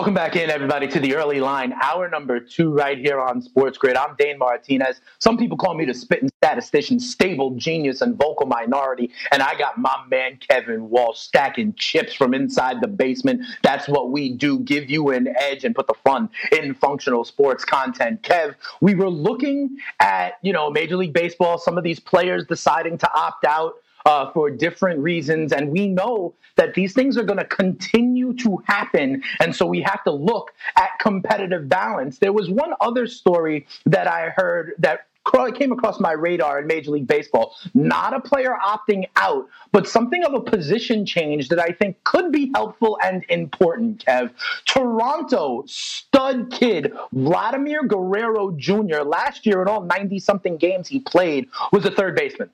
Welcome back in, everybody, to the early line. Hour number two, right here on Sports Grid. I'm Dane Martinez. Some people call me the spitting statistician, stable genius, and vocal minority. And I got my man Kevin Walsh stacking chips from inside the basement. That's what we do give you an edge and put the fun in functional sports content. Kev, we were looking at, you know, Major League Baseball, some of these players deciding to opt out uh, for different reasons. And we know that these things are going to continue to happen. And so we have to look at competitive balance. There was one other story that I heard that came across my radar in Major League Baseball. Not a player opting out, but something of a position change that I think could be helpful and important, Kev. Toronto stud kid Vladimir Guerrero Jr., last year in all 90 something games he played, was a third baseman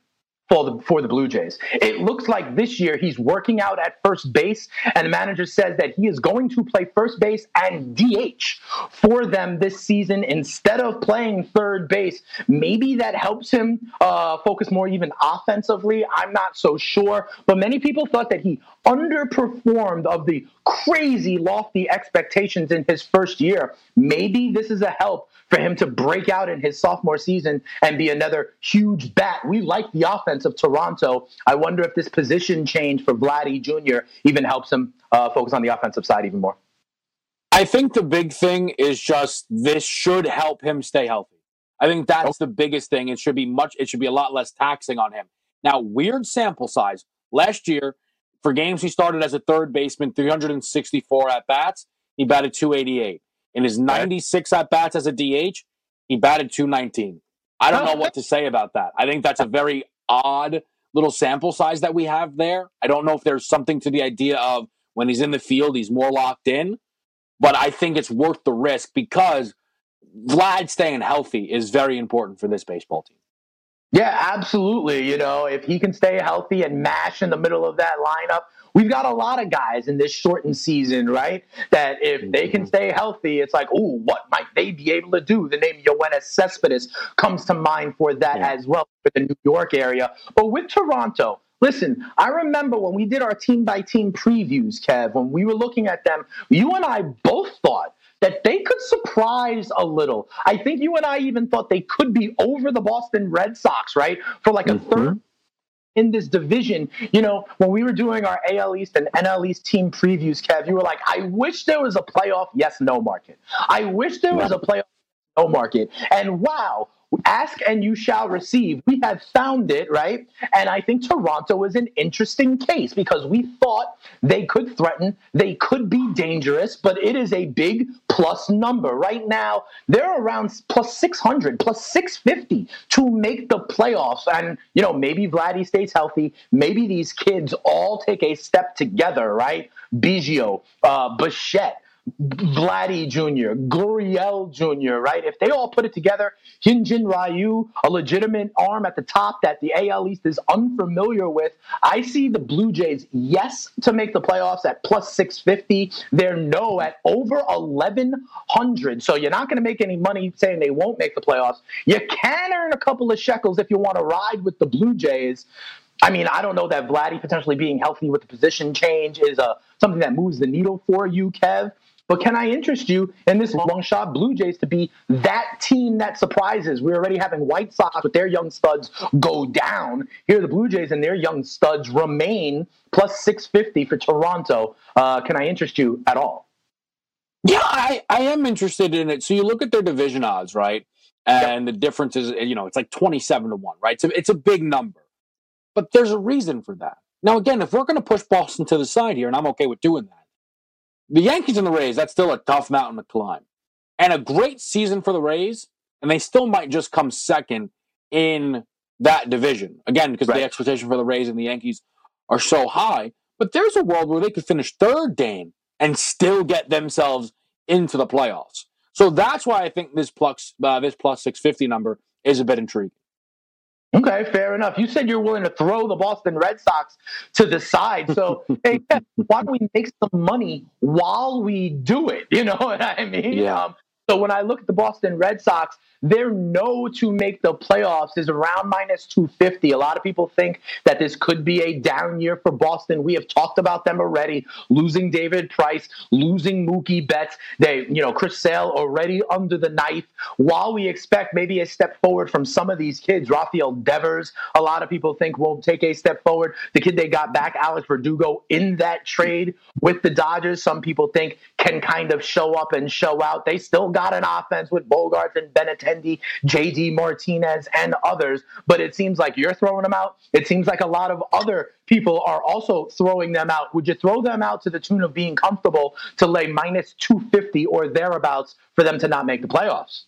for the for the Blue Jays. It looks like this year he's working out at first base, and the manager says that he is going to play first base and DH for them this season instead of playing third base. Maybe that helps him uh, focus more even offensively. I'm not so sure, but many people thought that he underperformed of the crazy lofty expectations in his first year. Maybe this is a help for him to break out in his sophomore season and be another huge bat. We like the offense of Toronto. I wonder if this position change for Vladdy Jr. even helps him uh, focus on the offensive side even more. I think the big thing is just this should help him stay healthy. I think that's oh. the biggest thing. It should be much. It should be a lot less taxing on him. Now, weird sample size. Last year, for games he started as a third baseman, 364 at bats, he batted 288. In his 96 at bats as a DH, he batted 219. I don't know what to say about that. I think that's a very odd little sample size that we have there. I don't know if there's something to the idea of when he's in the field, he's more locked in, but I think it's worth the risk because Vlad staying healthy is very important for this baseball team. Yeah, absolutely. You know, if he can stay healthy and mash in the middle of that lineup, we've got a lot of guys in this shortened season, right? That if they can mm-hmm. stay healthy, it's like, oh, what might they be able to do? The name Yoenis Cespedes comes to mind for that yeah. as well for the New York area. But with Toronto, Listen, I remember when we did our team by team previews, Kev, when we were looking at them, you and I both thought that they could surprise a little. I think you and I even thought they could be over the Boston Red Sox, right? For like a mm-hmm. third in this division. You know, when we were doing our AL East and NL East team previews, Kev, you were like, I wish there was a playoff yes no market. I wish there was a playoff no market. And wow, ask and you shall receive. We have found it, right? And I think Toronto is an interesting case because we thought they could threaten, they could be dangerous, but it is a big plus number. Right now, they're around plus 600, plus 650 to make the playoffs. And, you know, maybe Vladdy stays healthy. Maybe these kids all take a step together, right? Biggio, uh, Bichette, Vladdy Jr., Gurriel Jr., right? If they all put it together, Hyun-jin Ryu, a legitimate arm at the top that the AL East is unfamiliar with, I see the Blue Jays, yes, to make the playoffs at plus 650. They're no at over 1,100. So you're not going to make any money saying they won't make the playoffs. You can earn a couple of shekels if you want to ride with the Blue Jays. I mean, I don't know that Vladdy potentially being healthy with the position change is uh, something that moves the needle for you, Kev. But can I interest you in this long shot Blue Jays to be that team that surprises? We're already having White Sox with their young studs go down. Here, the Blue Jays and their young studs remain plus 650 for Toronto. Uh, can I interest you at all? Yeah, I, I am interested in it. So you look at their division odds, right? And yep. the difference is, you know, it's like 27 to 1, right? So it's a big number. But there's a reason for that. Now, again, if we're going to push Boston to the side here, and I'm okay with doing that, the Yankees and the Rays, that's still a tough mountain to climb. And a great season for the Rays, and they still might just come second in that division. Again, because right. the expectation for the Rays and the Yankees are so high. But there's a world where they could finish third, Dane, and still get themselves into the playoffs. So that's why I think this plus uh, this plus 650 number is a bit intriguing. Okay, fair enough. You said you're willing to throw the Boston Red Sox to the side. So, hey, why don't we make some money while we do it? You know what I mean? Yeah. Um, so when I look at the Boston Red Sox, their no to make the playoffs is around minus 250. A lot of people think that this could be a down year for Boston. We have talked about them already, losing David Price, losing Mookie Betts. They, you know, Chris Sale already under the knife. While we expect maybe a step forward from some of these kids, Rafael Devers, a lot of people think won't take a step forward. The kid they got back, Alex Verdugo, in that trade with the Dodgers, some people think can kind of show up and show out. They still got an offense with Bogaerts and Benintendi, JD Martinez, and others, but it seems like you're throwing them out. It seems like a lot of other people are also throwing them out. Would you throw them out to the tune of being comfortable to lay minus 250 or thereabouts for them to not make the playoffs?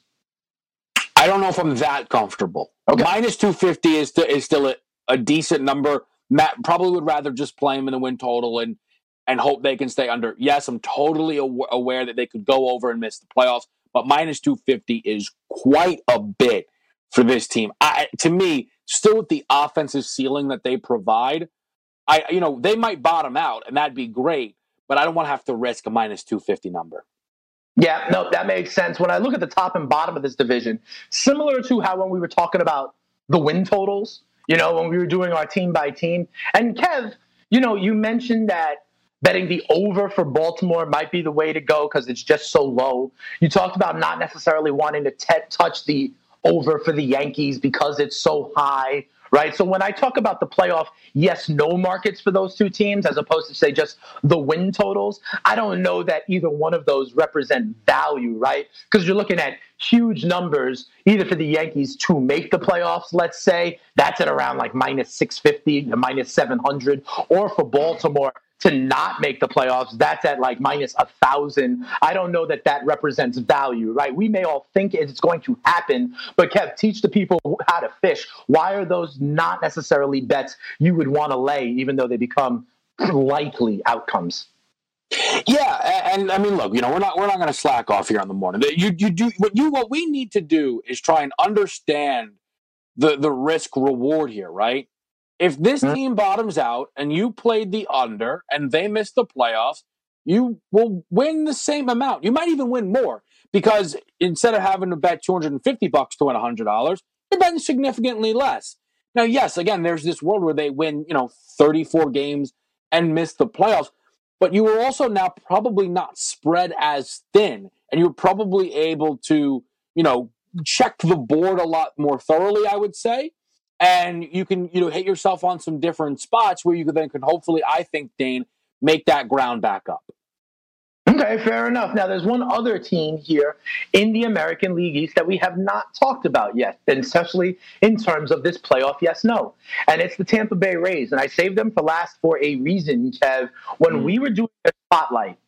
I don't know if I'm that comfortable. Okay. Minus 250 is, to, is still a, a decent number. Matt probably would rather just play them in the win total and and hope they can stay under. Yes, I'm totally aware that they could go over and miss the playoffs, but minus 250 is quite a bit for this team. I, to me, still with the offensive ceiling that they provide, I you know they might bottom out, and that'd be great. But I don't want to have to risk a minus 250 number. Yeah, no, that makes sense. When I look at the top and bottom of this division, similar to how when we were talking about the win totals, you know, when we were doing our team by team, and Kev, you know, you mentioned that betting the over for Baltimore might be the way to go because it's just so low. You talked about not necessarily wanting to t- touch the over for the Yankees because it's so high, right? So when I talk about the playoff yes no markets for those two teams, as opposed to say just the win totals, I don't know that either one of those represent value, right? Because you're looking at huge numbers either for the Yankees to make the playoffs, let's say, that's at around like minus 650 to minus 700, or for Baltimore to not make the playoffs, that's at like minus a thousand. I don't know that that represents value, right? We may all think it's going to happen, but Kev, teach the people how to fish. Why are those not necessarily bets you would want to lay, even though they become likely outcomes? Yeah, and I mean, look, you know, we're not we're not going to slack off here on the morning. You you do what you what we need to do is try and understand the the risk reward here, right? If this mm-hmm. team bottoms out and you played the under and they miss the playoffs, you will win the same amount. You might even win more because instead of having to bet 250 bucks to win $100, you're betting significantly less. Now, yes, again, there's this world where they win, you know, 34 games and miss the playoffs, but you were also now probably not spread as thin and you're probably able to, you know, check the board a lot more thoroughly, I would say and you can you know hit yourself on some different spots where you then can hopefully i think dane make that ground back up. Okay fair enough. Now there's one other team here in the american league east that we have not talked about yet and especially in terms of this playoff yes no. And it's the tampa bay rays and i saved them for last for a reason kev. When mm. we were doing the spotlight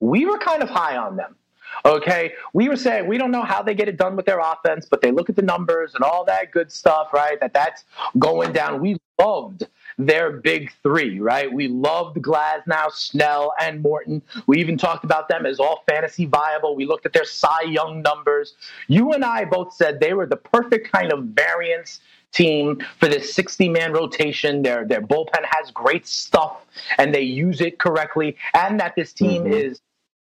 we were kind of high on them Okay, we were saying we don't know how they get it done with their offense, but they look at the numbers and all that good stuff, right? That that's going down. We loved their big three, right? We loved Glasnow, Snell, and Morton. We even talked about them as all fantasy viable. We looked at their Cy Young numbers. You and I both said they were the perfect kind of variance team for this 60 man rotation. Their their bullpen has great stuff and they use it correctly, and that this team mm-hmm. is,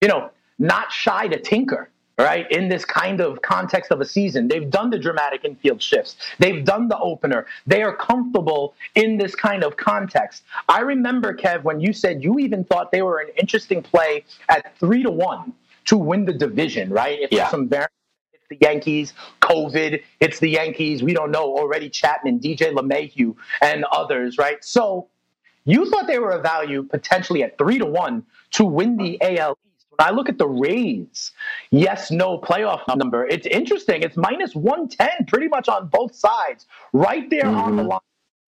you know, not shy to tinker right? In this kind of context of a season, they've done the dramatic infield shifts. They've done the opener. They are comfortable in this kind of context. I remember, Kev, when you said you even thought they were an interesting play at three to one to win the division, right? If yeah. some variance, it's the Yankees, COVID, it's the Yankees. We don't know already. Chapman, DJ LeMahieu, and others, right? So you thought they were a value potentially at three to one to win the AL I look at the Rays, yes, no playoff number. It's interesting. It's minus 110 pretty much on both sides, right there mm-hmm. on the mm-hmm. line.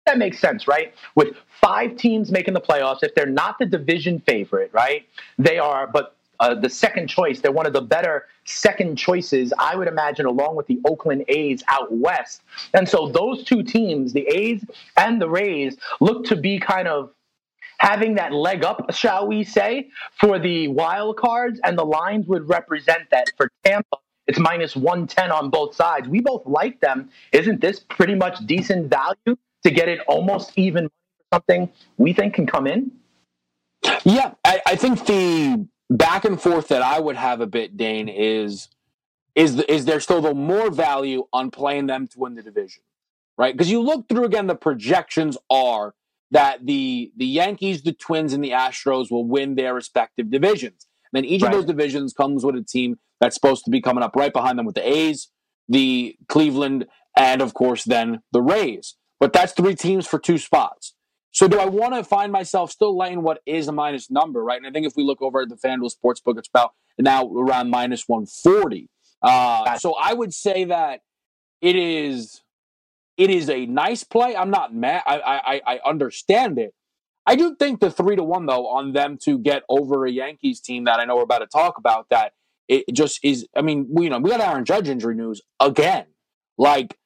That makes sense, right? With five teams making the playoffs, if they're not the division favorite, right? They are, but uh, the second choice. They're one of the better second choices, I would imagine, along with the Oakland A's out west. And so those two teams, the A's and the Rays, look to be kind of having that leg up, shall we say, for the wild cards, and the lines would represent that for Tampa. It's minus 110 on both sides. We both like them. Isn't this pretty much decent value to get it almost even something we think can come in? Yeah, I, I think the back and forth that I would have a bit, Dane, is is is there still the more value on playing them to win the division, right? Because you look through again, the projections are that the the Yankees, the Twins, and the Astros will win their respective divisions. And then each right. of those divisions comes with a team that's supposed to be coming up right behind them with the A's, the Cleveland, and of course then the Rays. But that's three teams for two spots. So do I want to find myself still laying what is a minus number, right? And I think if we look over at the FanDuel Sportsbook, it's about now around minus 140. Uh, so I would say that it is it is a nice play. I'm not mad. I, I I understand it. I do think the three to one though on them to get over a Yankees team that I know we're about to talk about that it just is. I mean, we you know we got Aaron Judge injury news again. Like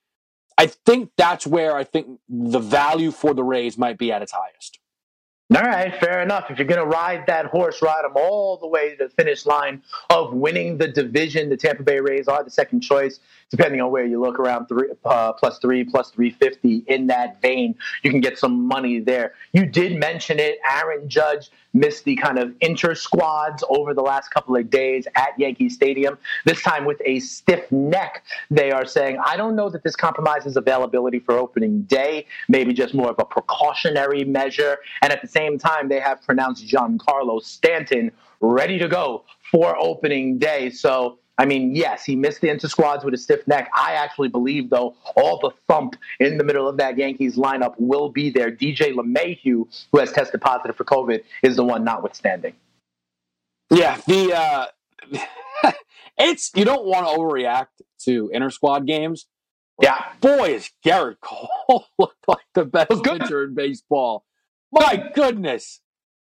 I think that's where I think the value for the Rays might be at its highest. All right, fair enough. If you're going to ride that horse, ride them all the way to the finish line of winning the division. The Tampa Bay Rays are the second choice, depending on where you look around three, uh, plus three, plus 350 in that vein. You can get some money there. You did mention it. Aaron Judge missed the kind of inter squads over the last couple of days at Yankee Stadium, this time with a stiff neck. They are saying, I don't know that this compromises availability for opening day, maybe just more of a precautionary measure. And at the same time, they have pronounced Giancarlo Stanton ready to go for opening day. So I mean, yes, he missed the inter squads with a stiff neck. I actually believe, though, all the thump in the middle of that Yankees lineup will be there. DJ LeMahieu, who has tested positive for COVID, is the one notwithstanding. Yeah, the uh, it's you don't want to overreact to inter squad games. Yeah, boy, is Gerrit Cole looked like the best pitcher in baseball. My goodness,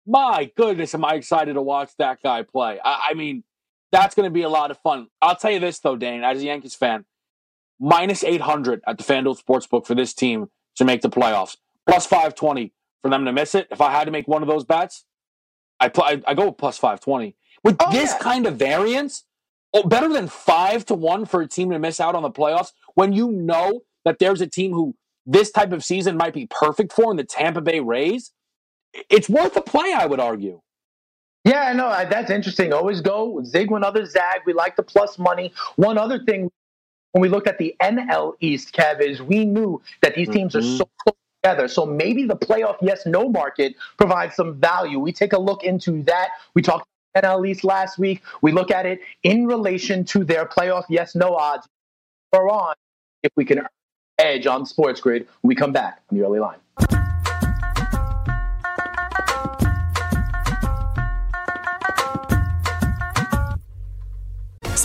my goodness, am I excited to watch that guy play? I, I mean that's going to be a lot of fun. I'll tell you this though, Dane, as a Yankees fan, minus 800 at the FanDuel Sportsbook for this team to make the playoffs, plus 520 for them to miss it. If I had to make one of those bets, I pl- I, I go with plus 520. With oh, this yeah. kind of variance, oh, better than 5 to 1 for a team to miss out on the playoffs when you know that there's a team who this type of season might be perfect for in the Tampa Bay Rays. It's worth a play, I would argue. Yeah, no, that's interesting. Always go zig when others zag. We like the plus money. One other thing, when we looked at the NL East, Kev, is we knew that these teams mm-hmm. are so close together. So maybe the playoff yes no market provides some value. We take a look into that. We talked NL East last week. We look at it in relation to their playoff yes no odds. We're on if we can edge on Sports Grid when we come back on the early line.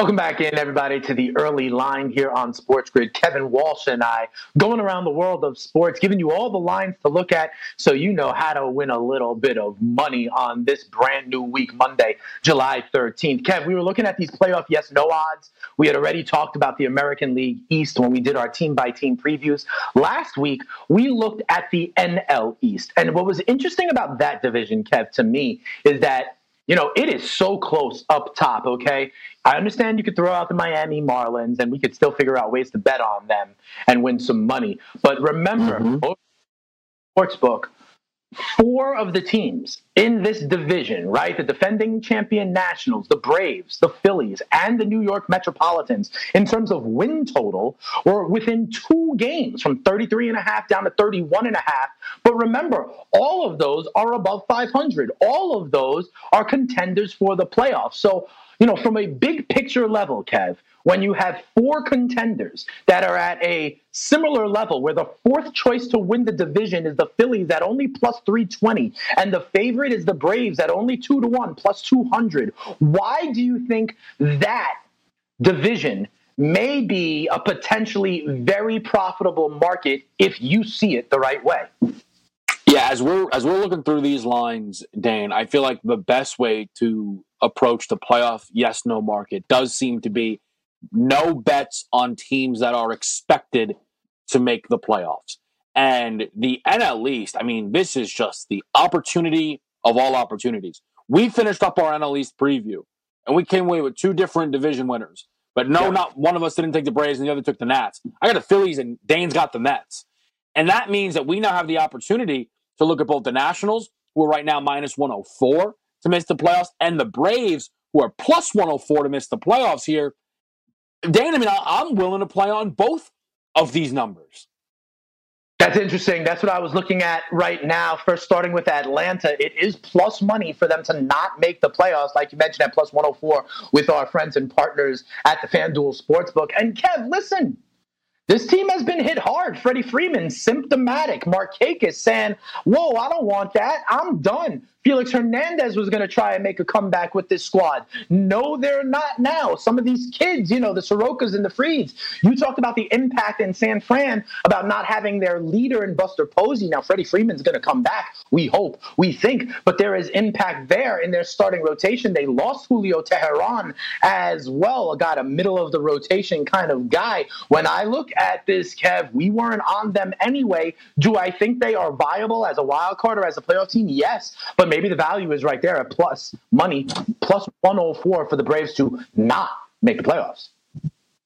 Welcome back in, everybody, to the early line here on Sports Grid. Kevin Walsh and I going around the world of sports, giving you all the lines to look at so you know how to win a little bit of money on this brand new week, Monday, July 13th. Kev, we were looking at these playoff yes no odds. We had already talked about the American League East when we did our team by team previews. Last week, we looked at the NL East. And what was interesting about that division, Kev, to me, is that you know, it is so close up top, okay? I understand you could throw out the Miami Marlins and we could still figure out ways to bet on them and win some money. But remember, mm-hmm. sportsbook, four of the teams in this division, right? The defending champion Nationals, the Braves, the Phillies, and the New York Metropolitans, in terms of win total, were within two games from 33 and a half down to 31 and a half. But remember, all of those are above 500. All of those are contenders for the playoffs. So you know, from a big picture level, Kev, when you have four contenders that are at a similar level where the fourth choice to win the division is the Phillies at only plus 320 and the favorite is the Braves at only 2 to 1 plus 200 why do you think that division may be a potentially very profitable market if you see it the right way yeah as we're as we're looking through these lines dane i feel like the best way to approach the playoff yes no market does seem to be no bets on teams that are expected to make the playoffs. And the NL East, I mean, this is just the opportunity of all opportunities. We finished up our NL East preview and we came away with two different division winners. But no, yeah. not one of us didn't take the Braves and the other took the Nats. I got the Phillies and Dane's got the Mets. And that means that we now have the opportunity to look at both the Nationals, who are right now minus 104 to miss the playoffs, and the Braves, who are plus 104 to miss the playoffs here. Dan, I mean, I'm willing to play on both of these numbers. That's interesting. That's what I was looking at right now. First, starting with Atlanta, it is plus money for them to not make the playoffs, like you mentioned, at plus 104 with our friends and partners at the FanDuel Sportsbook. And Kev, listen, this team has been hit hard. Freddie Freeman, symptomatic. Markakis saying, Whoa, I don't want that. I'm done. Felix Hernandez was going to try and make a comeback with this squad. No, they're not now. Some of these kids, you know, the Sorokas and the Frieds, you talked about the impact in San Fran about not having their leader in Buster Posey. Now, Freddie Freeman's going to come back, we hope, we think, but there is impact there in their starting rotation. They lost Julio Teheran as well, got a middle of the rotation kind of guy. When I look at this, Kev, we weren't on them anyway. Do I think they are viable as a wild card or as a playoff team? Yes, but maybe the value is right there at plus money, plus 104 for the Braves to not make the playoffs.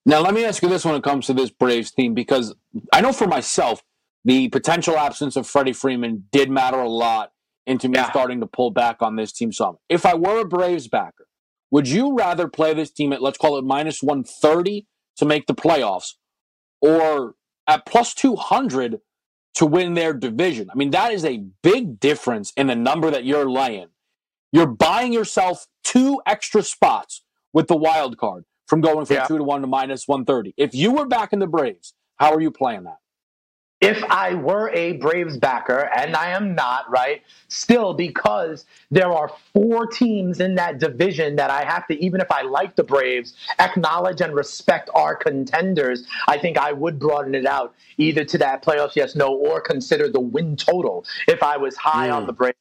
Now, let me ask you this when it comes to this Braves team, because I know for myself, the potential absence of Freddie Freeman did matter a lot into me yeah. starting to pull back on this team some. If I were a Braves backer, would you rather play this team at, let's call it minus 130 to make the playoffs or at plus 200 to win their division. I mean, that is a big difference in the number that you're laying. You're buying yourself two extra spots with the wild card from going from yeah. two to one to minus 130. If you were back in the Braves, how are you playing that? If I were a Braves backer, and I am not, right? Still, because there are four teams in that division that I have to, even if I like the Braves, acknowledge and respect our contenders, I think I would broaden it out either to that playoffs, yes, no, or consider the win total if I was high mm. on the Braves.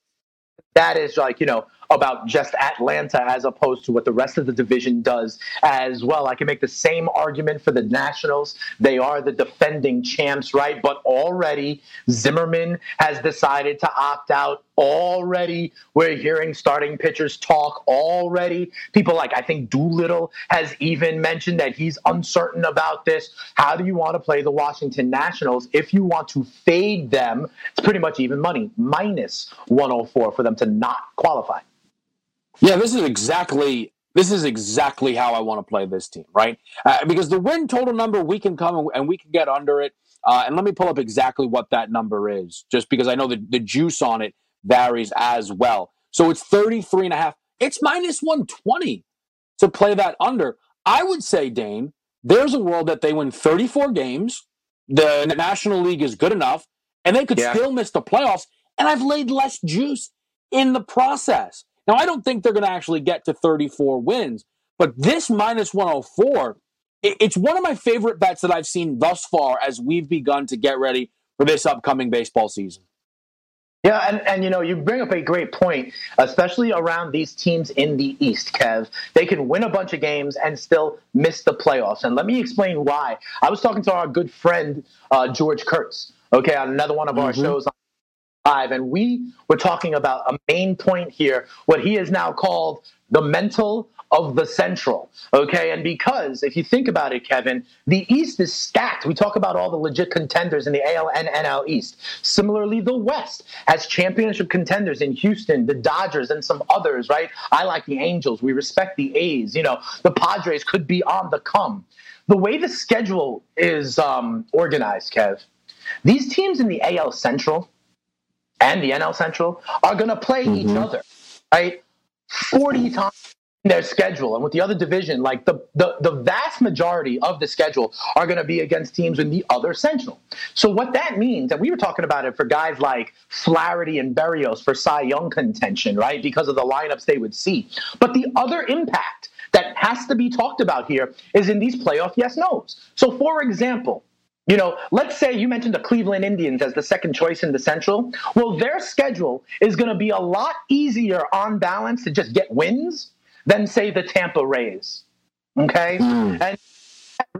That is like, you know, about just Atlanta as opposed to what the rest of the division does as well. I can make the same argument for the Nationals. They are the defending champs, right? But already Zimmerman has decided to opt out. Already we're hearing starting pitchers talk. Already people like I think Doolittle has even mentioned that he's uncertain about this. How do you want to play the Washington Nationals? If you want to fade them, it's pretty much even money, minus 104 for them to not qualify. Yeah, this is exactly this is exactly how I want to play this team, right? Uh, because the win total number we can come and we can get under it. Uh, and let me pull up exactly what that number is, just because I know the, the juice on it varies as well. So it's 33 and a half. It's minus 120 to play that under. I would say, Dane, there's a world that they win 34 games. The National League is good enough, and they could yeah. still miss the playoffs. And I've laid less juice in the process. Now, I don't think they're going to actually get to 34 wins, but this minus 104, it's one of my favorite bets that I've seen thus far as we've begun to get ready for this upcoming baseball season. Yeah, and, and you know, you bring up a great point, especially around these teams in the East, Kev. They can win a bunch of games and still miss the playoffs. And let me explain why. I was talking to our good friend, uh, George Kurtz, okay, on another one of our mm-hmm. shows five, and we were talking about a main point here, what he has now called the mental of the central. Okay, and because if you think about it, Kevin, the East is stacked. We talk about all the legit contenders in the AL and NL East. Similarly, the West has championship contenders in Houston, the Dodgers, and some others. Right? I like the Angels. We respect the A's. You know, the Padres could be on the come. The way the schedule is um, organized, Kev, these teams in the AL Central and the NL Central are going to play mm-hmm. each other, right? 40 times in their schedule and with the other division, like the, the, the vast majority of the schedule are going to be against teams in the other central. So what that means, and we were talking about it for guys like Flaherty and Berrios for Cy Young contention, right? Because of the lineups they would see. But the other impact that has to be talked about here is in these playoff yes nos. So for example, you know, let's say you mentioned the Cleveland Indians as the second choice in the Central. Well, their schedule is going to be a lot easier on balance to just get wins than say the Tampa Rays. Okay, mm. and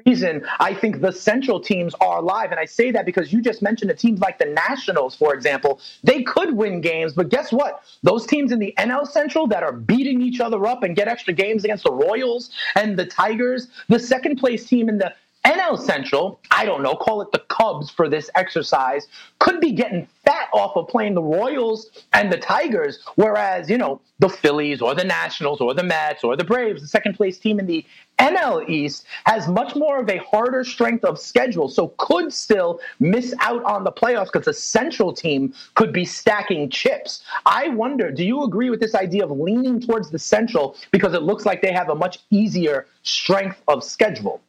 reason I think the central teams are alive. And I say that because you just mentioned the teams like the Nationals, for example, they could win games, but guess what? Those teams in the NL Central that are beating each other up and get extra games against the Royals and the Tigers, the second place team in the NL Central, I don't know, call it the Cubs for this exercise, could be getting fat off of playing the Royals and the Tigers, whereas, you know, the Phillies or the Nationals or the Mets or the Braves, the second place team in the NL East, has much more of a harder strength of schedule, so could still miss out on the playoffs because the Central team could be stacking chips. I wonder, do you agree with this idea of leaning towards the Central because it looks like they have a much easier strength of schedule?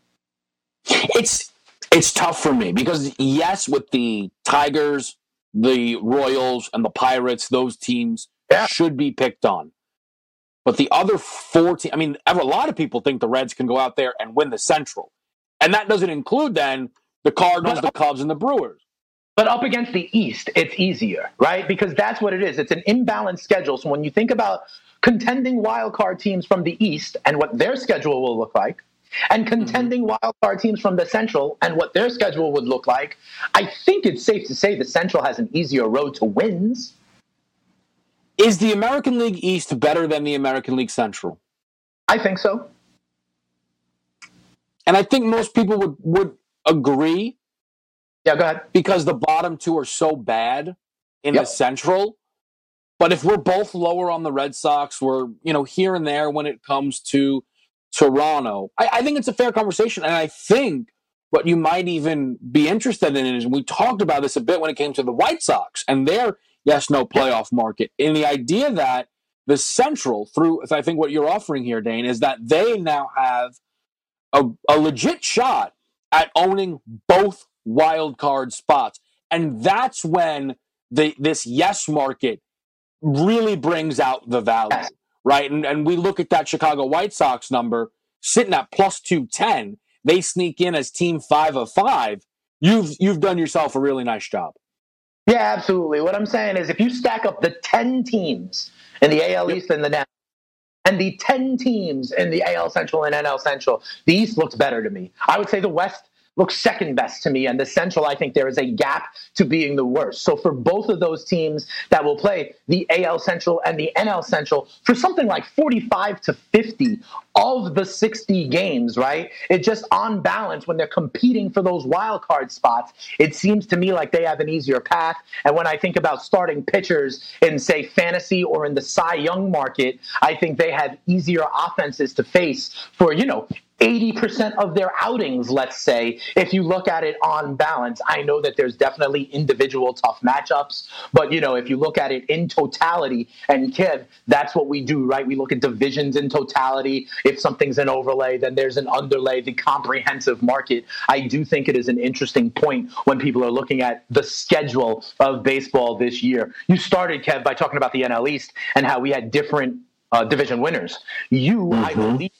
It's it's tough for me because yes, with the Tigers, the Royals, and the Pirates, those teams yeah. should be picked on. But the other four teams, I mean, a lot of people think the Reds can go out there and win the Central. And that doesn't include then the Cardinals, the Cubs, and the Brewers. But up against the East, it's easier, right? Because that's what it is. It's an imbalanced schedule. So when you think about contending wild card teams from the East and what their schedule will look like, and mm-hmm. contending wildcard teams from the Central and what their schedule would look like, I think it's safe to say the Central has an easier road to wins. Is the American League East better than the American League Central? I think so. And I think most people would, would agree. Yeah, go ahead. Because the bottom two are so bad in yep. the Central. But if we're both lower on the Red Sox, we're, you know, here and there when it comes to Toronto. I, I think it's a fair conversation. And I think what you might even be interested in is we talked about this a bit when it came to the White Sox and their yes no playoff market. In the idea that the Central, through I think what you're offering here, Dane, is that they now have a, a legit shot at owning both wild card spots. And that's when the this yes market really brings out the value right? And, and we look at that Chicago White Sox number sitting at plus 210. They sneak in as team five of five. You've, you've done yourself a really nice job. Yeah, absolutely. What I'm saying is if you stack up the 10 teams in the AL East and the National and the 10 teams in the AL Central and NL Central, the East looks better to me. I would say the West looks second best to me. And the Central, I think there is a gap to being the worst. So for both of those teams that will play the AL Central and the NL Central for something like 45 to 50 of the 60 games, right? It just on balance when they're competing for those wild card spots, it seems to me like they have an easier path. And when I think about starting pitchers in, say, fantasy or in the Cy Young market, I think they have easier offenses to face for, you know, 80% of their outings, let's say, if you look at it on balance. I know that there's definitely individual tough matchups, but you know, if you look at it in totality, and Kev, that's what we do, right? We look at divisions in totality. If something's an overlay, then there's an underlay, the comprehensive market. I do think it is an interesting point when people are looking at the schedule of baseball this year. You started, Kev, by talking about the NL East and how we had different uh, division winners. You, mm-hmm. I believe,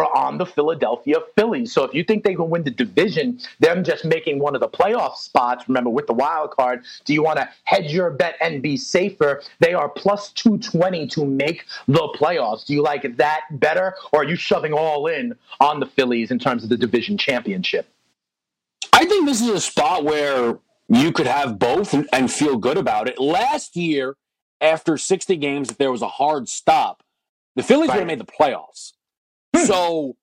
are on the Philadelphia Phillies. So if you think they can win the division, them just making one of the playoff spots, remember with the wild card, do you want to hedge your bet and be safer? They are plus 220 to make the playoffs. Do you like that better, or are you shoving all in on the Phillies in terms of the division championship? I think this is a spot where you could have both and feel good about it. Last year, after 60 games, if there was a hard stop, the Phillies right. would have made the playoffs. Hmm. So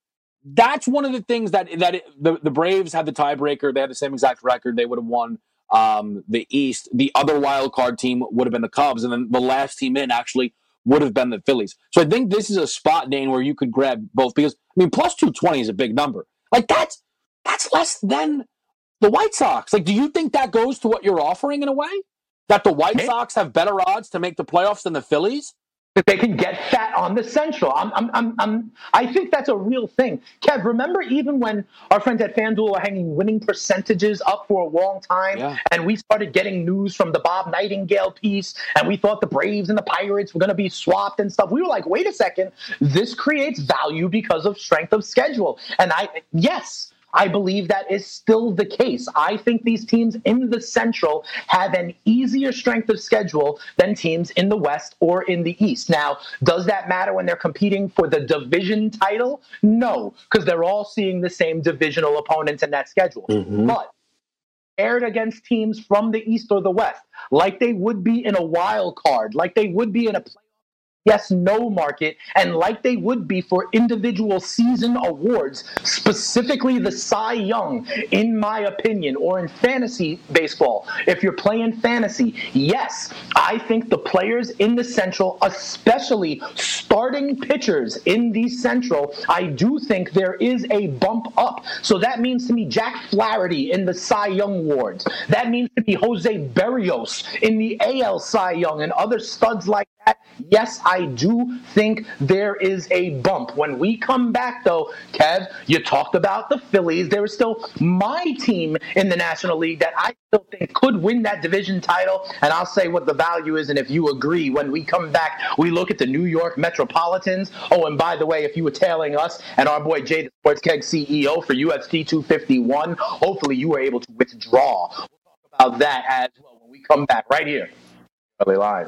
that's one of the things that that it, the the Braves had the tiebreaker. They had the same exact record. They would have won um, the East. The other wild card team would have been the Cubs, and then the last team in actually would have been the Phillies. So I think this is a spot, Dane, where you could grab both because I mean, plus two twenty is a big number. Like that's that's less than the White Sox. Like, do you think that goes to what you're offering in a way? That the White Sox have better odds to make the playoffs than the Phillies? That they can get fat on the central. I'm, I'm, I'm, I'm, i think that's a real thing. Kev, remember even when our friends at FanDuel were hanging winning percentages up for a long time, yeah. and we started getting news from the Bob Nightingale piece, and we thought the Braves and the Pirates were going to be swapped and stuff. We were like, wait a second, this creates value because of strength of schedule. And I, yes, I believe that is still the case. I think these teams in the Central have an easier strength of schedule than teams in the West or in the East. Now, does that matter when they're competing for the division title? No, because they're all seeing the same divisional opponents in that schedule. Mm-hmm. But aired against teams from the East or the West, like they would be in a wild card, like they would be in a yes no market, and like they would be for individual season awards, specifically the Cy Young, in my opinion, or in fantasy baseball. If you're playing fantasy, yes, I think the players in the Central, especially starting pitchers in the Central, I do think there is a bump up. So that means to me Jack Flaherty in the Cy Young awards. That means to me Jose Berrios in the AL Cy Young and other studs like that. Yes, I do think there is a bump. When we come back, though, Kev, you talked about the Phillies. There is still my team in the National League that I still think could win that division title. And I'll say what the value is. And if you agree, when we come back, we look at the New York Metropolitans. Oh, and by the way, if you were tailing us and our boy Jay, the Sports Keg CEO for UFC 251, hopefully you were able to withdraw. We'll talk about that as well when we come back right here. Early line.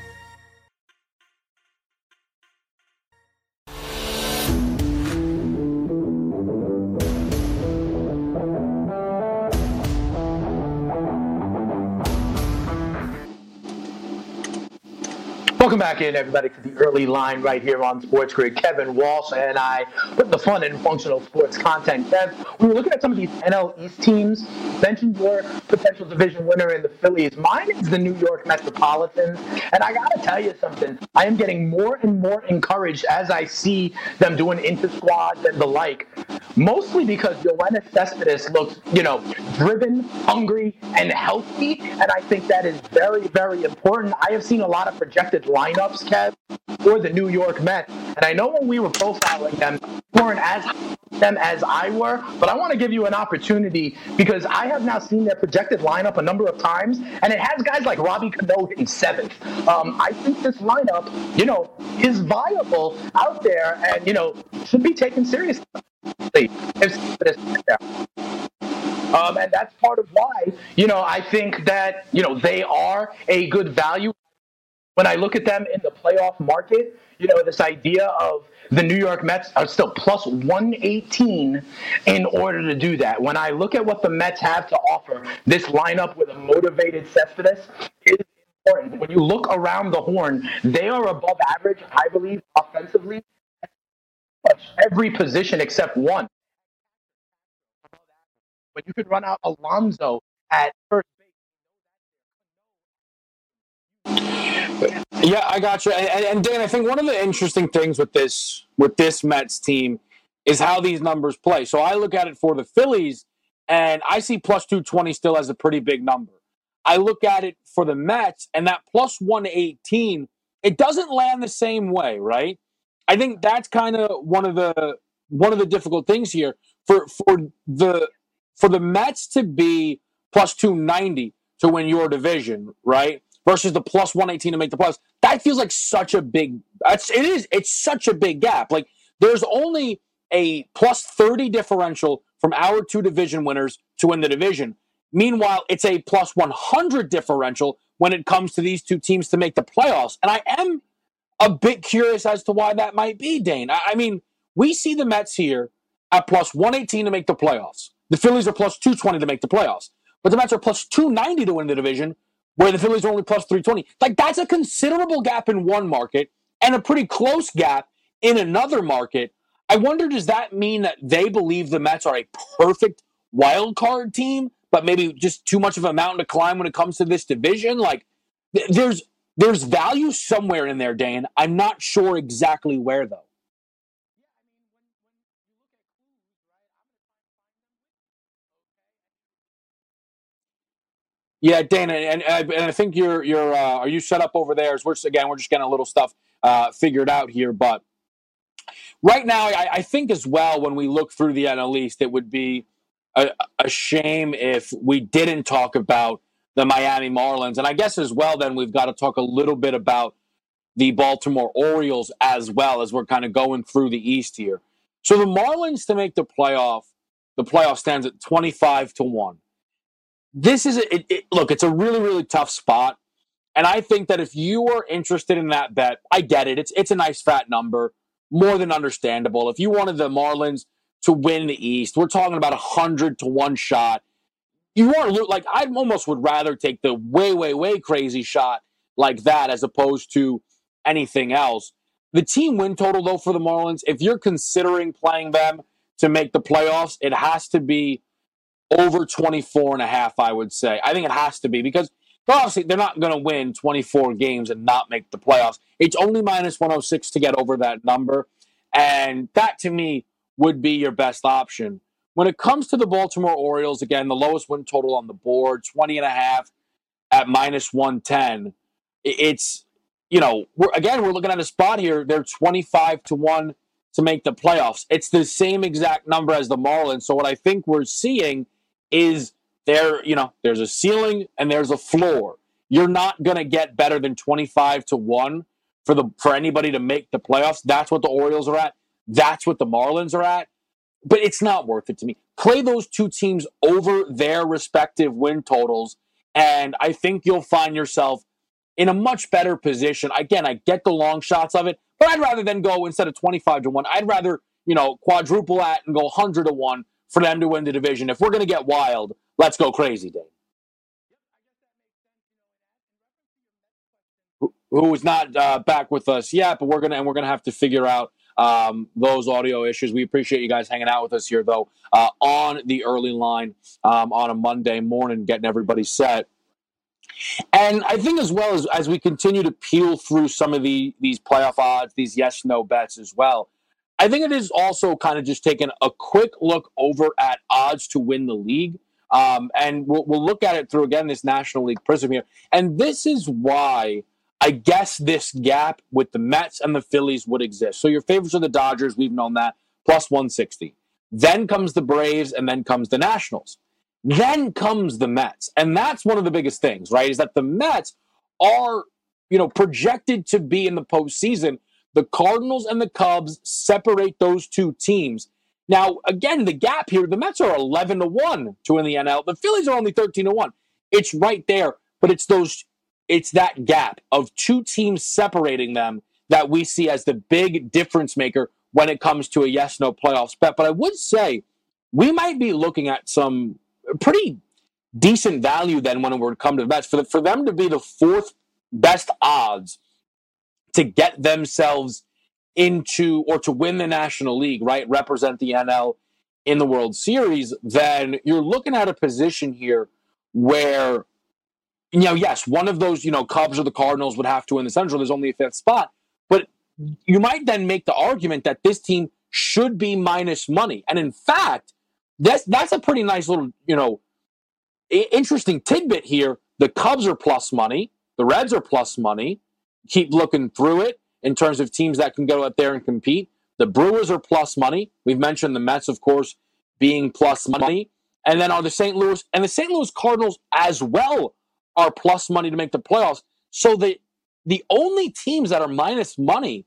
back in, everybody, to the early line right here on Sports Grid. Kevin Walsh and I put the fun in functional sports content. Kev, we were looking at some of these NL East teams. Mentioned your potential division winner in the Phillies. Mine is the New York Metropolitans. And I got to tell you something. I am getting more and more encouraged as I see them doing inter squads and the like. Mostly because Yoenis Cespedes looks, you know, driven, hungry, and healthy. And I think that is very, very important. I have seen a lot of projected lineups, Kev, for the New York Mets. And I know when we were profiling them, weren't as them as I were, but I want to give you an opportunity because I have now seen their projected lineup a number of times, and it has guys like Robbie Cano in seventh. Um, I think this lineup, you know, is viable out there, and you know, should be taken seriously. Um, and that's part of why, you know, I think that, you know, they are a good value when I look at them in the playoff market, you know, this idea of the New York Mets are still plus 118 in order to do that. When I look at what the Mets have to offer, this lineup with a motivated Cespedes is important. When you look around the horn, they are above average, I believe, offensively, every position except one. But you could run out Alonso at first base. Yeah, I got you. And, and, Dan, I think one of the interesting things with this with this Mets team is how these numbers play. So I look at it for the Phillies, and I see plus two twenty still as a pretty big number. I look at it for the Mets, and that plus one eighteen, it doesn't land the same way, right? I think that's kind of one of the one of the difficult things here for for the for the Mets to be plus two ninety to win your division, right? versus the plus 118 to make the plus. That feels like such a big that's it is it's such a big gap. Like there's only a plus 30 differential from our two division winners to win the division. Meanwhile, it's a plus 100 differential when it comes to these two teams to make the playoffs. And I am a bit curious as to why that might be, Dane. I, I mean, we see the Mets here at plus 118 to make the playoffs. The Phillies are plus 220 to make the playoffs. But the Mets are plus 290 to win the division where the Phillies are only plus 320. Like that's a considerable gap in one market and a pretty close gap in another market. I wonder does that mean that they believe the Mets are a perfect wild card team, but maybe just too much of a mountain to climb when it comes to this division? Like th- there's there's value somewhere in there, Dan. I'm not sure exactly where though. Yeah, Dana, and, and, and I think you're you're uh, are you set up over there? As we're again, we're just getting a little stuff uh, figured out here, but right now, I, I, think as well when we look through the NL East, it would be a, a shame if we didn't talk about the Miami Marlins, and I guess as well, then we've got to talk a little bit about the Baltimore Orioles as well as we're kind of going through the East here. So the Marlins to make the playoff, the playoff stands at twenty five to one this is a, it, it, look, it's a really really tough spot, and I think that if you are interested in that bet, I get it. It's it's a nice fat number, more than understandable. If you wanted the Marlins to win the East, we're talking about a hundred to one shot. You want to look like I almost would rather take the way way way crazy shot like that as opposed to anything else. The team win total though for the Marlins, if you're considering playing them to make the playoffs, it has to be over 24 and a half, I would say. I think it has to be because obviously they're not going to win 24 games and not make the playoffs. It's only minus 106 to get over that number. And that to me would be your best option. When it comes to the Baltimore Orioles, again, the lowest win total on the board, 20 and a half at minus 110. It's, you know, we're, again, we're looking at a spot here. They're 25 to 1 to make the playoffs. It's the same exact number as the Marlins. So what I think we're seeing is there, you know, there's a ceiling and there's a floor. You're not going to get better than 25 to 1 for the for anybody to make the playoffs. That's what the Orioles are at. That's what the Marlins are at. But it's not worth it to me. Play those two teams over their respective win totals and I think you'll find yourself in a much better position. Again, I get the long shots of it, but I'd rather than go instead of 25 to 1, I'd rather, you know, quadruple that and go 100 to 1 for them to win the division. If we're going to get wild, let's go crazy, Dave. Who is not uh, back with us yet, but we're gonna and we're gonna have to figure out um, those audio issues. We appreciate you guys hanging out with us here, though, uh, on the early line um, on a Monday morning, getting everybody set. And I think as well as as we continue to peel through some of the these playoff odds, these yes no bets as well, I think it is also kind of just taking a quick look over at odds to win the league. Um, and we'll, we'll look at it through again this National League prism here. And this is why I guess this gap with the Mets and the Phillies would exist. So your favorites are the Dodgers. We've known that plus 160. Then comes the Braves, and then comes the Nationals. Then comes the Mets. And that's one of the biggest things, right? Is that the Mets are, you know, projected to be in the postseason the Cardinals and the Cubs separate those two teams. Now, again, the gap here, the Mets are 11 to 1 to win the NL. The Phillies are only 13 to 1. It's right there, but it's those it's that gap of two teams separating them that we see as the big difference maker when it comes to a yes no playoffs bet. But I would say we might be looking at some pretty decent value then when it would come to the Mets. For, the, for them to be the fourth best odds to get themselves into or to win the National League, right? Represent the NL in the World Series, then you're looking at a position here where, you know, yes, one of those, you know, Cubs or the Cardinals would have to win the Central. There's only a fifth spot. But you might then make the argument that this team should be minus money. And in fact, that's that's a pretty nice little, you know, interesting tidbit here. The Cubs are plus money, the Reds are plus money, keep looking through it in terms of teams that can go out there and compete. The Brewers are plus money. We've mentioned the Mets, of course, being plus money. And then are the St. Louis and the St. Louis Cardinals as well are plus money to make the playoffs. So the the only teams that are minus money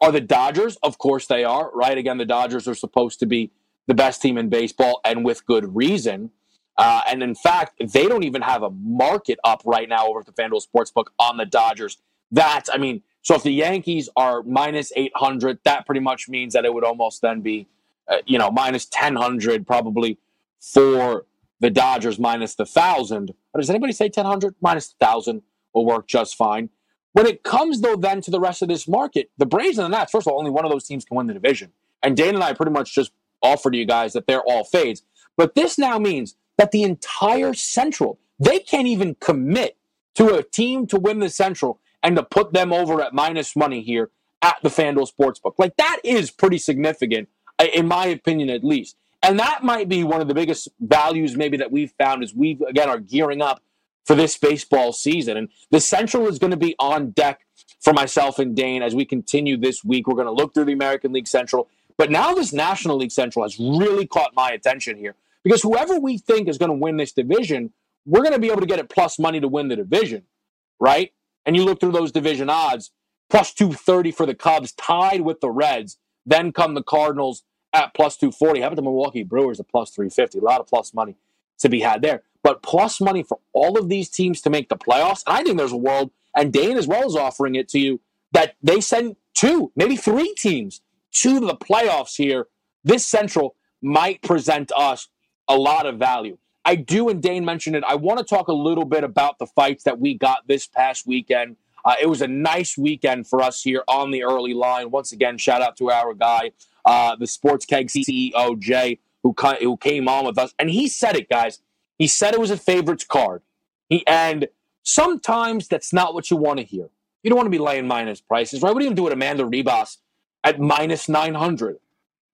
are the Dodgers. Of course they are, right? Again, the Dodgers are supposed to be the best team in baseball and with good reason. Uh, and in fact, they don't even have a market up right now over at the FanDuel Sportsbook on the Dodgers that's, I mean, so if the Yankees are minus 800, that pretty much means that it would almost then be, uh, you know, minus 1000 probably for the Dodgers minus the 1000. Does anybody say 1000? Minus 1000 will work just fine. When it comes, though, then to the rest of this market, the Braves and the Nats, first of all, only one of those teams can win the division. And Dane and I pretty much just offered you guys that they're all fades. But this now means that the entire Central, they can't even commit to a team to win the Central and to put them over at minus money here at the FanDuel Sportsbook. Like that is pretty significant, in my opinion, at least. And that might be one of the biggest values maybe that we've found is we again are gearing up for this baseball season. And the Central is going to be on deck for myself and Dane as we continue this week. We're going to look through the American League Central. But now this National League Central has really caught my attention here because whoever we think is going to win this division, we're going to be able to get it plus money to win the division, right? And you look through those division odds, plus 230 for the Cubs, tied with the Reds. Then come the Cardinals at plus 240. How about the Milwaukee Brewers at plus 350? A lot of plus money to be had there. But plus money for all of these teams to make the playoffs. And I think there's a world, and Dane as well is offering it to you, that they send two, maybe three teams to the playoffs here. This Central might present us a lot of value. I do, and Dane mentioned it. I want to talk a little bit about the fights that we got this past weekend. Uh, it was a nice weekend for us here on the early line. Once again, shout out to our guy, uh, the Sports Keg CEO, Jay, who, who came on with us. And he said it, guys. He said it was a favorites card. He, and sometimes that's not what you want to hear. You don't want to be laying minus prices, right? What do you do with Amanda Ribas at minus 900?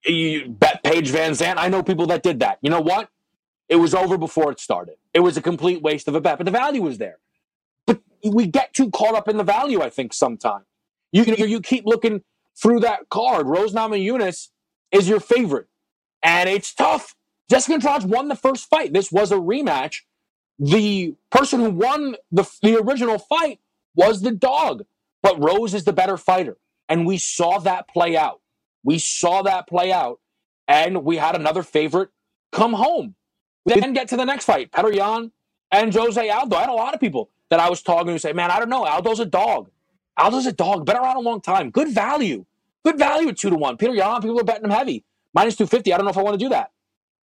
You bet Paige VanZant. I know people that did that. You know what? It was over before it started. It was a complete waste of a bet, but the value was there. But we get too caught up in the value, I think, sometimes. You, you, you keep looking through that card. Rose Namajunas is your favorite. And it's tough. Jessica Andrade won the first fight. This was a rematch. The person who won the, the original fight was the dog, but Rose is the better fighter. And we saw that play out. We saw that play out. And we had another favorite come home. We then get to the next fight, Petr Yan and Jose Aldo. I had a lot of people that I was talking to say, man, I don't know. Aldo's a dog. Aldo's a dog. Been around a long time. Good value. Good value at two to one. Petr Yan, people are betting him heavy. Minus 250. I don't know if I want to do that.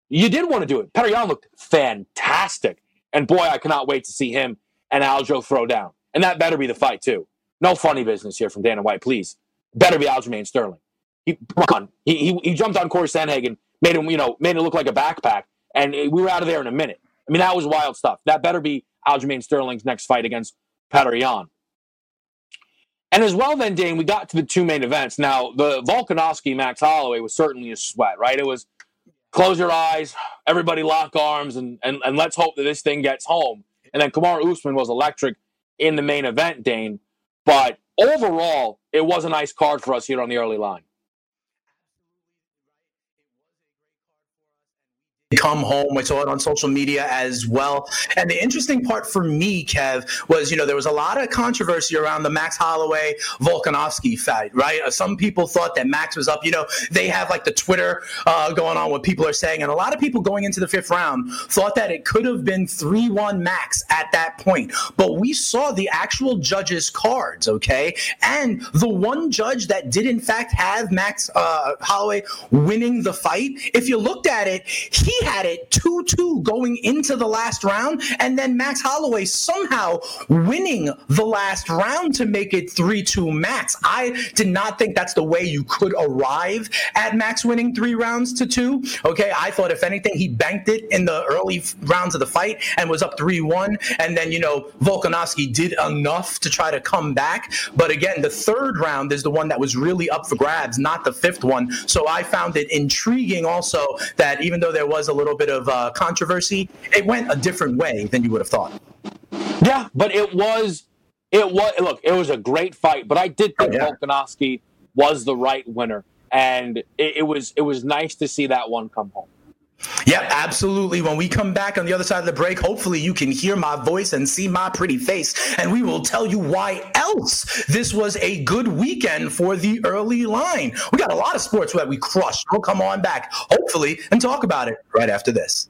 You did want to do it. Petr Yan looked fantastic. And boy, I cannot wait to see him and Aljo throw down. And that better be the fight, too. No funny business here from Dana White, please. Better be Aljamain Sterling. He, come on. He, he, he jumped on Cory Sandhagen, made him, you know, made it look like a backpack and we were out of there in a minute. I mean, that was wild stuff. That better be Aljamain Sterling's next fight against Petr Yan. And as well, then, Dane, we got to the two main events. Now, the Volkanovski Max Holloway was certainly a sweat, right? It was close your eyes, everybody lock arms, and, and, and let's hope that this thing gets home. And then Kamaru Usman was electric in the main event, Dane. But overall, it was a nice card for us here on the early line. Come home. I saw it on social media as well. And the interesting part for me, Kev, was you know there was a lot of controversy around the Max Holloway Volkanovski fight, right? Uh, some people thought that Max was up. You know, they have like the Twitter uh, going on what people are saying, and a lot of people going into the fifth round thought that it could have been three-one Max at that point. But we saw the actual judges' cards, okay, and the one judge that did in fact have Max uh, Holloway winning the fight. If you looked at it, he had it 2 2 going into the last round, and then Max Holloway somehow winning the last round to make it 3 2 Max. I did not think that's the way you could arrive at Max winning three rounds to two. Okay, I thought if anything, he banked it in the early rounds of the fight and was up 3 1. And then, you know, Volkanovski did enough to try to come back. But again, the third round is the one that was really up for grabs, not the fifth one. So I found it intriguing also that even though there was a little bit of uh, controversy, it went a different way than you would have thought. Yeah, but it was it was look, it was a great fight, but I did think oh, yeah. Volkanovski was the right winner, and it, it was it was nice to see that one come home. Yeah, absolutely. When we come back on the other side of the break, hopefully you can hear my voice and see my pretty face, and we will tell you why else this was a good weekend for the early line. We got a lot of sports that we crushed. We'll come on back, hopefully, and talk about it right after this.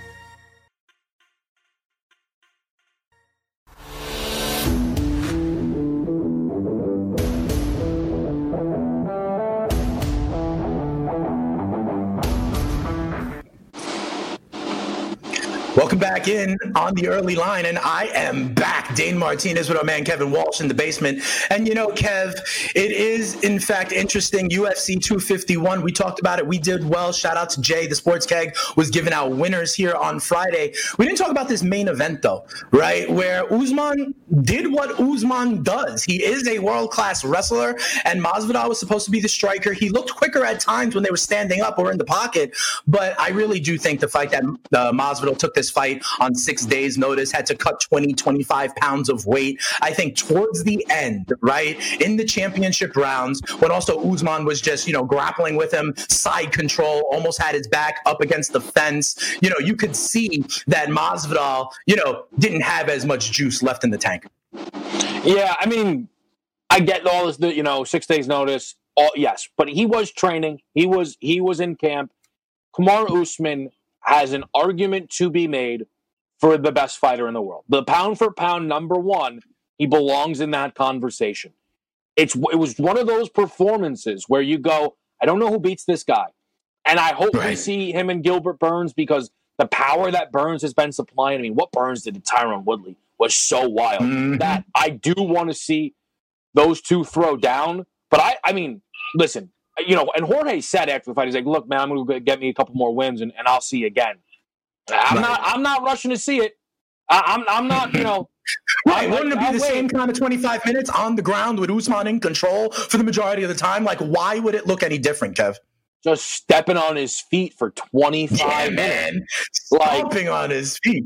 Welcome back in on the early line, and I am back. Dane Martinez with our man Kevin Walsh in the basement. And you know, Kev, it is in fact interesting. UFC 251, we talked about it. We did well. Shout out to Jay. The Sports Keg was giving out winners here on Friday. We didn't talk about this main event though, right? Where Usman did what Usman does. He is a world class wrestler, and Masvidal was supposed to be the striker. He looked quicker at times when they were standing up or in the pocket, but I really do think the fight that uh, Masvidal took this fight on six days' notice, had to cut 20, 25 pounds of weight. I think towards the end, right, in the championship rounds, when also Usman was just, you know, grappling with him, side control, almost had his back up against the fence, you know, you could see that Masvidal, you know, didn't have as much juice left in the tank. Yeah, I mean, I get all this, you know, six days notice. All, yes, but he was training. He was he was in camp. Kamaru Usman has an argument to be made for the best fighter in the world. The pound for pound number one, he belongs in that conversation. It's it was one of those performances where you go, I don't know who beats this guy. And I hope right. we see him and Gilbert Burns because the power that Burns has been supplying. I mean, what Burns did to Tyron Woodley was so wild mm-hmm. that I do want to see those two throw down. But I, I mean, listen, you know, and Jorge said after the fight, he's like, "Look, man, I'm going to get me a couple more wins, and, and I'll see you again." I'm right. not, I'm not rushing to see it. I, am I'm, I'm not, you know. Right, wouldn't it be I'll the wait. same kind of 25 minutes on the ground with Usman in control for the majority of the time? Like, why would it look any different, Kev? Just stepping on his feet for 25 yeah, minutes. Stomping like, on his feet.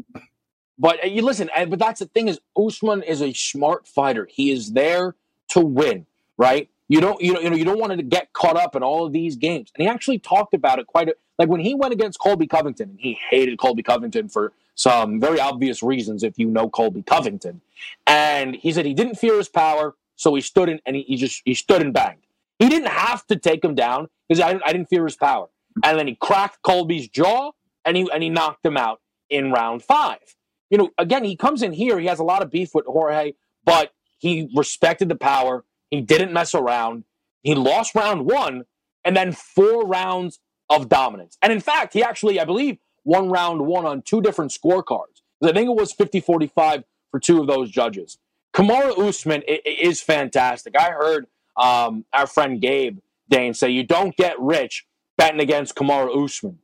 But uh, you listen, but that's the thing is Usman is a smart fighter. He is there to win, right? You don't, you know, you know, you don't want to get caught up in all of these games. And he actually talked about it quite a, like when he went against Colby Covington, and he hated Colby Covington for some very obvious reasons. If you know Colby Covington, and he said he didn't fear his power, so he stood in and he, he just he stood and banged. He didn't have to take him down because I, I didn't fear his power. And then he cracked Colby's jaw and he and he knocked him out in round five. You know, again, he comes in here. He has a lot of beef with Jorge, but he respected the power he didn't mess around. He lost round one and then four rounds of dominance. And in fact, he actually, I believe, won round one on two different scorecards. I think it was 50 45 for two of those judges. Kamaru Usman is fantastic. I heard um, our friend Gabe Dane say, You don't get rich betting against Kamaru Usman.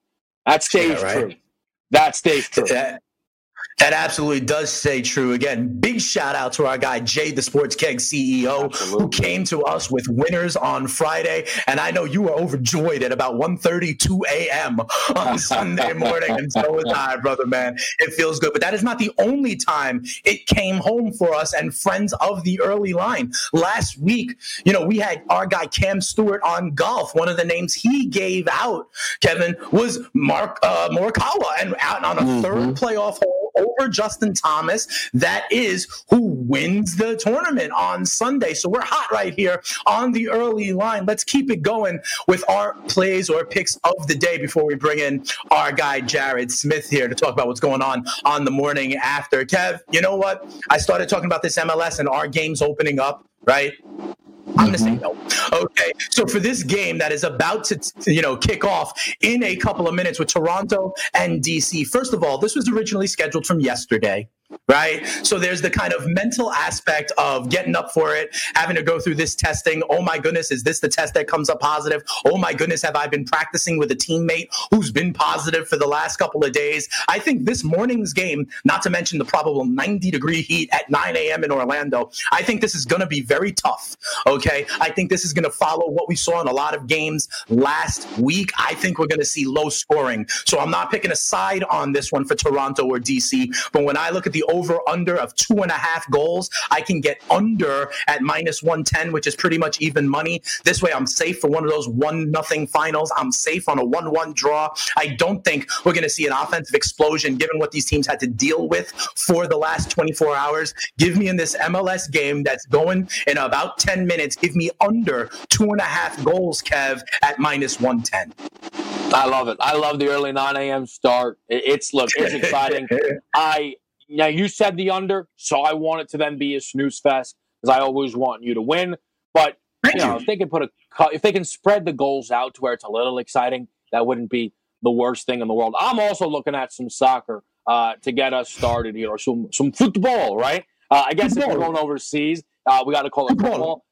That stays yeah, right. true. That stays true. That absolutely does say true. Again, big shout out to our guy Jay, the Sports Keg CEO, absolutely. who came to us with winners on Friday. And I know you were overjoyed at about 1.32 a.m. on Sunday morning. and so was I, brother, man. It feels good. But that is not the only time it came home for us and friends of the early line. Last week, you know, we had our guy Cam Stewart on golf. One of the names he gave out, Kevin, was Mark uh, Morikawa, and out on a mm-hmm. third playoff hole over Justin Thomas. That is who wins the tournament on Sunday. So we're hot right here on the early line. Let's keep it going with our plays or picks of the day before we bring in our guy Jared Smith here to talk about what's going on on the morning after. Kev, you know what? I started talking about this MLS and our games opening up, right? I'm going to say no. Okay. So for this game that is about to, you know, kick off in a couple of minutes with Toronto and DC, first of all, this was originally scheduled from yesterday right? So there's the kind of mental aspect of getting up for it, having to go through this testing. Oh my goodness, is this the test that comes up positive? Oh my goodness, have I been practicing with a teammate who's been positive for the last couple of days? I think this morning's game, not to mention the probable 90 degree heat at 9 a.m. in Orlando, I think this is going to be very tough. Okay. I think this is going to follow what we saw in a lot of games last week. I think we're going to see low scoring. So I'm not picking a side on this one for Toronto or DC. But when I look at the over under of two and a half goals. I can get under at minus 110, which is pretty much even money. This way, I'm safe for one of those one nothing finals. I'm safe on a 1 1 draw. I don't think we're going to see an offensive explosion given what these teams had to deal with for the last 24 hours. Give me in this MLS game that's going in about 10 minutes, give me under two and a half goals, Kev, at minus 110. I love it. I love the early 9 a.m. start. It's look, it's exciting. I now you said the under, so I want it to then be a snooze fest because I always want you to win. But you know, if they can put a if they can spread the goals out to where it's a little exciting, that wouldn't be the worst thing in the world. I'm also looking at some soccer uh, to get us started here, or some some football, right? Uh, I guess football. if we're going overseas, uh, we got to call it football. football.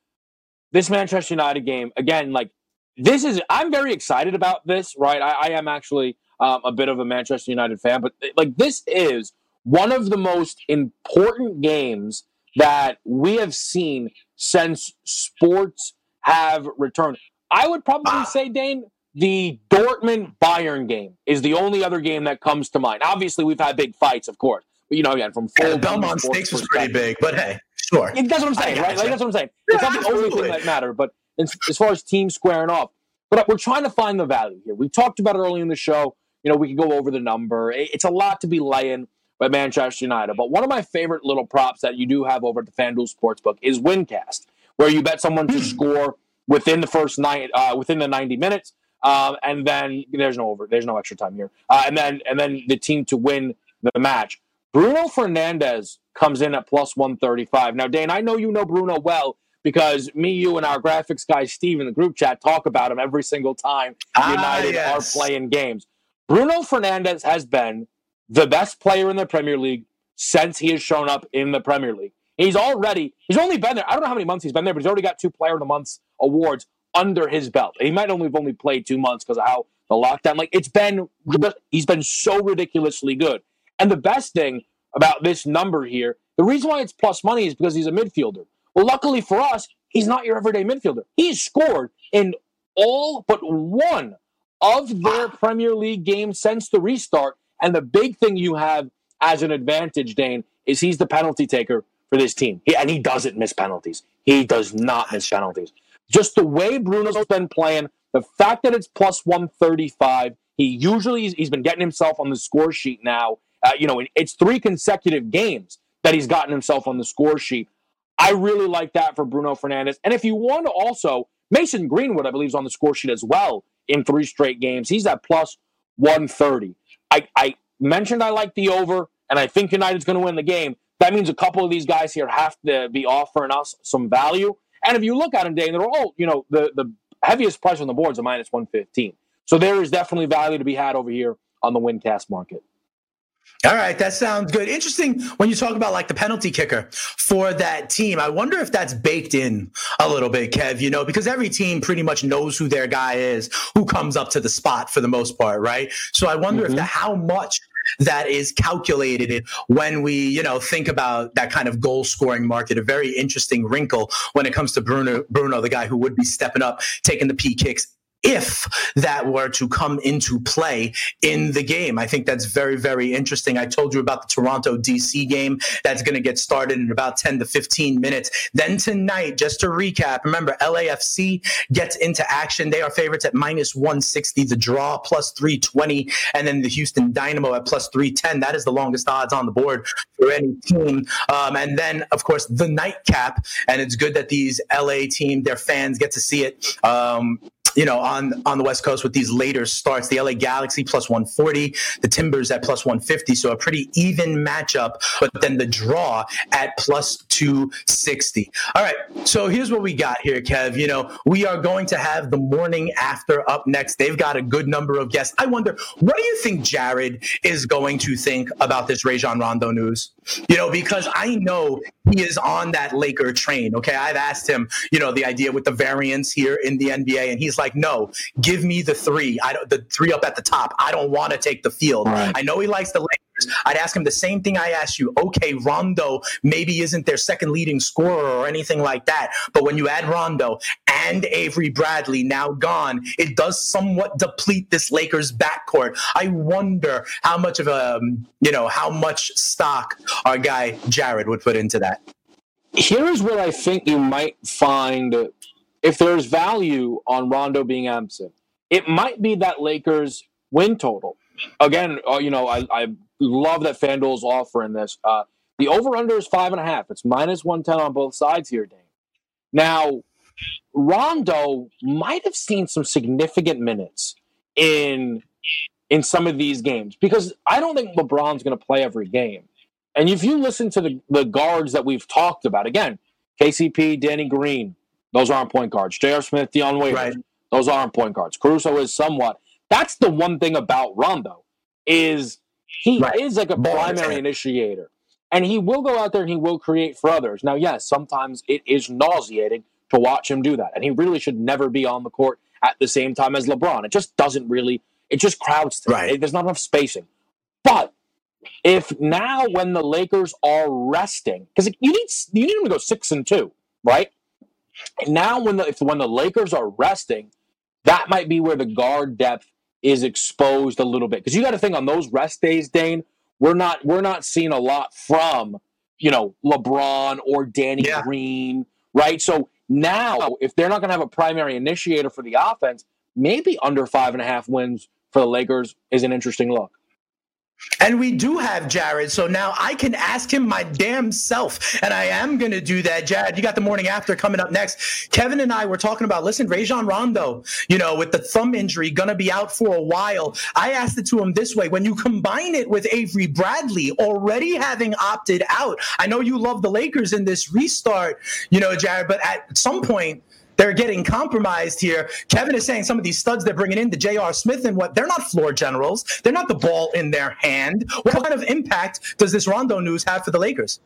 This Manchester United game again, like this is. I'm very excited about this, right? I, I am actually um, a bit of a Manchester United fan, but like this is one of the most important games that we have seen since sports have returned. I would probably ah. say, Dane, the Dortmund Bayern game is the only other game that comes to mind. Obviously, we've had big fights, of course. But, you know, again, from full yeah, Belmont Stakes was pretty big, but hey, sure. That's what I'm saying, right? Like, that's what I'm saying. Yeah, it's not the only thing that matter, but as, far as teams squaring off, but we're trying to find the value here. We talked about it early in the show. You know, we can go over the number. It's a lot to be laying by Manchester United. But one of my favorite little props that you do have over at the FanDuel Sportsbook is Wincast, where you bet someone to hmm. score within the first night, uh, within the 90 minutes, um, and then there's no over, there's no extra time here, uh, and then and then the team to win the match. Bruno Fernandes comes in at plus 135. Now, Dane, I know you know Bruno well because me, you, and our graphics guy Steve in the group chat talk about him every single time ah, United yes. are playing games. Bruno Fernandes has been the best player in the Premier League since he has shown up in the Premier League. He's already, he's only been there, I don't know how many months he's been there, but he's already got two Player of the Month awards under his belt. He might only have only played two months because of how the lockdown, like it's been, he's been so ridiculously good. And the best thing about this number here, the reason why it's plus money is because he's a midfielder. Well, luckily for us, he's not your everyday midfielder. He's scored in all but one of their ah. Premier League games since the restart. And the big thing you have as an advantage, Dane, is he's the penalty taker for this team. He, and he doesn't miss penalties. He does not miss penalties. Just the way Bruno's been playing, the fact that it's plus 135, he usually he's been getting himself on the score sheet now. Uh, you know, it's three consecutive games that he's gotten himself on the score sheet. I really like that for Bruno Fernandes. And if you want to also, Mason Greenwood, I believe, is on the score sheet as well in three straight games. He's at plus 130. I, I mentioned I like the over, and I think United's going to win the game. That means a couple of these guys here have to be offering us some value. And if you look at them, Dane, they're all, you know, the, the heaviest price on the board is a minus 115. So there is definitely value to be had over here on the Wincast market. All right, that sounds good. Interesting when you talk about like the penalty kicker for that team. I wonder if that's baked in a little bit, Kev, you know, because every team pretty much knows who their guy is, who comes up to the spot for the most part, right? So I wonder mm-hmm. if the, how much that is calculated when we, you know, think about that kind of goal scoring market. A very interesting wrinkle when it comes to Bruno, Bruno, the guy who would be stepping up, taking the P kicks if that were to come into play in the game. I think that's very, very interesting. I told you about the Toronto DC game that's going to get started in about 10 to 15 minutes. Then tonight, just to recap, remember LAFC gets into action. They are favorites at minus 160, the draw plus 320, and then the Houston Dynamo at plus 310. That is the longest odds on the board for any team. Um, and then, of course, the nightcap. And it's good that these LA team, their fans get to see it. Um, you know, on on the West Coast with these later starts. The LA Galaxy plus 140, the Timbers at plus 150. So a pretty even matchup, but then the draw at plus 260. All right. So here's what we got here, Kev. You know, we are going to have the morning after up next. They've got a good number of guests. I wonder, what do you think Jared is going to think about this Rajon Rondo news? You know, because I know he is on that Laker train. Okay. I've asked him, you know, the idea with the variance here in the NBA, and he's like, no, give me the three. I don't, the three up at the top. I don't want to take the field. Right. I know he likes the Lakers. I'd ask him the same thing I asked you. Okay, Rondo maybe isn't their second leading scorer or anything like that. But when you add Rondo and Avery Bradley now gone, it does somewhat deplete this Lakers backcourt. I wonder how much of a, um, you know, how much stock our guy Jared would put into that. Here's where I think you might find if there's value on Rondo being absent, it might be that Lakers win total. Again, uh, you know, I, I love that FanDuel's offering this. Uh, the over under is five and a half. It's minus 110 on both sides here, Dane. Now, Rondo might have seen some significant minutes in in some of these games because I don't think LeBron's going to play every game. And if you listen to the, the guards that we've talked about, again, KCP, Danny Green, those aren't point guards. J.R. Smith, Dion Waiters, right. those aren't point guards. Caruso is somewhat. That's the one thing about Rondo is He right. is like a Ball primary initiator. And he will go out there and he will create for others. Now, yes, sometimes it is nauseating to watch him do that. And he really should never be on the court at the same time as LeBron. It just doesn't really, it just crowds. Right. There's not enough spacing. But if now when the Lakers are resting, because you need you need them to go six and two, right? And now when the if when the Lakers are resting, that might be where the guard depth is exposed a little bit. Because you got to think on those rest days, Dane, we're not we're not seeing a lot from you know LeBron or Danny yeah. Green, right? So now if they're not going to have a primary initiator for the offense, maybe under five and a half wins for the Lakers is an interesting look. And we do have Jared, so now I can ask him my damn self, and I am going to do that. Jared, you got the morning after coming up next. Kevin and I were talking about, listen, Rajon Rondo, you know, with the thumb injury, going to be out for a while. I asked it to him this way: when you combine it with Avery Bradley already having opted out, I know you love the Lakers in this restart, you know, Jared, but at some point they're getting compromised here. Kevin is saying some of these studs they're bringing in, the J.R. Smith and what, they're not floor generals. They're not the ball in their hand. What kind of impact does this Rondo news have for the Lakers?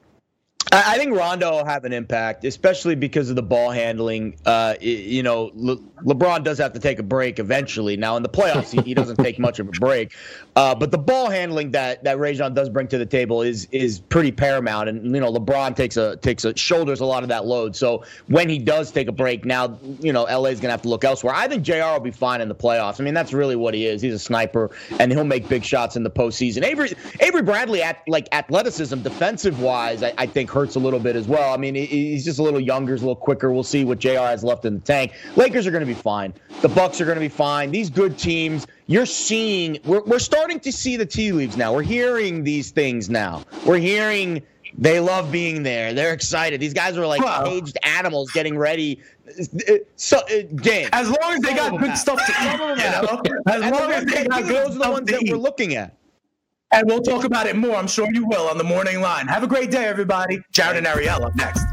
I think Rondo will have an impact, especially because of the ball handling. Uh, you know, Le- LeBron does have to take a break eventually. Now in the playoffs, he, he doesn't take much of a break, uh, but the ball handling that that Rajon does bring to the table is is pretty paramount. And you know, LeBron takes a takes a shoulders a lot of that load. So when he does take a break, now you know LA is gonna have to look elsewhere. I think Jr. will be fine in the playoffs. I mean, that's really what he is. He's a sniper, and he'll make big shots in the postseason. Avery Avery Bradley, at like athleticism, defensive wise, I, I think hurts a little bit as well. I mean, he's just a little younger, he's a little quicker. We'll see what JR has left in the tank. Lakers are going to be fine. The Bucks are going to be fine. These good teams, you're seeing, we're, we're starting to see the tea leaves now. We're hearing these things now. We're hearing they love being there. They're excited. These guys are like wow. caged animals getting ready. So, uh, Dan, as long as they got good stuff to eat, you know? as long as they got good those are the ones that we're looking at. And we'll talk about it more. I'm sure you will on the morning line. Have a great day, everybody. Jared and Ariel up next.